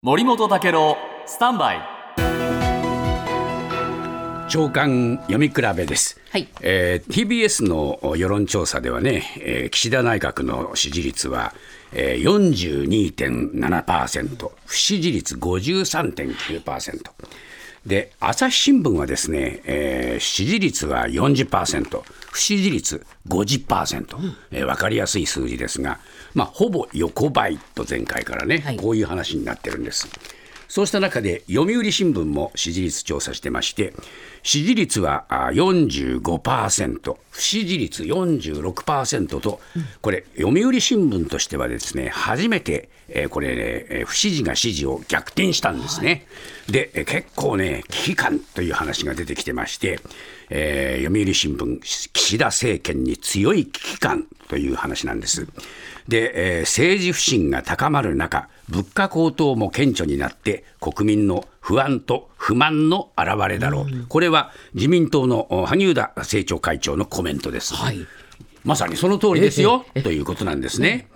森本武郎スタンバイ。長官読み比べです、はい。えー TBS の世論調査ではね、えー岸田内閣の支持率は、えー、42.7%不支持率53.9%で朝日新聞はですね、えー支持率は40%不支持率50%、えー分かりやすい数字ですが、まあ、ほぼ横ばいと前回からね、はい。こういう話になってるんです。そうした中で、読売新聞も支持率調査してまして、支持率はあ45%、不支持率46%と、これ、読売新聞としてはですね、初めて、えーこれね、えー不支持が支持を逆転したんですね。で、えー結構ね、危機感という話が出てきてまして、えー読売新聞、岸田政権に強い危機感という話なんです。で、えー政治不信が高まる中、物価高騰も顕著になって、国民の不安と不満の表れだろう、これは自民党のお萩生田政調会長のコメントです。はいまさにその通りですよ、ということなんですね。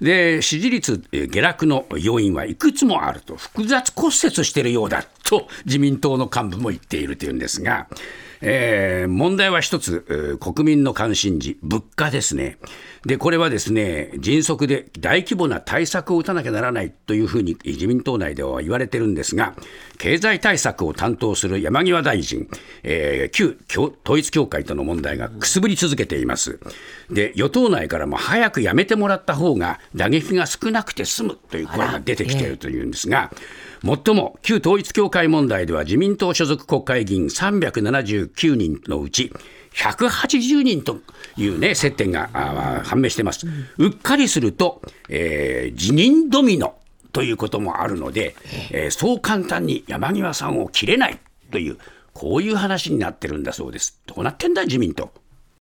で、支持率えー下落の要因はいくつもあると、複雑骨折しているようだと、自民党の幹部も言っているというんですが、えー問題は一つ、国民の関心事、物価ですね。で、これはですね、迅速で大規模な対策を打たなきゃならないというふうに自民党内では言われてるんですが、経済対策を担当する山際大臣、えー旧統一教会との問題がくすぶり続けています。で、与党内からも早くやめてもらった方が打撃が少なくて済むという声が出てきているというんですが、もっとも旧統一教会問題では自民党所属国会議員379人のうち180人というね、接点が判明してます。うっかりすると、えー辞任ドミノということもあるので、えーそう簡単に山際さんを切れないという、こういう話になってるんだそうです。どうなってんだ、自民党。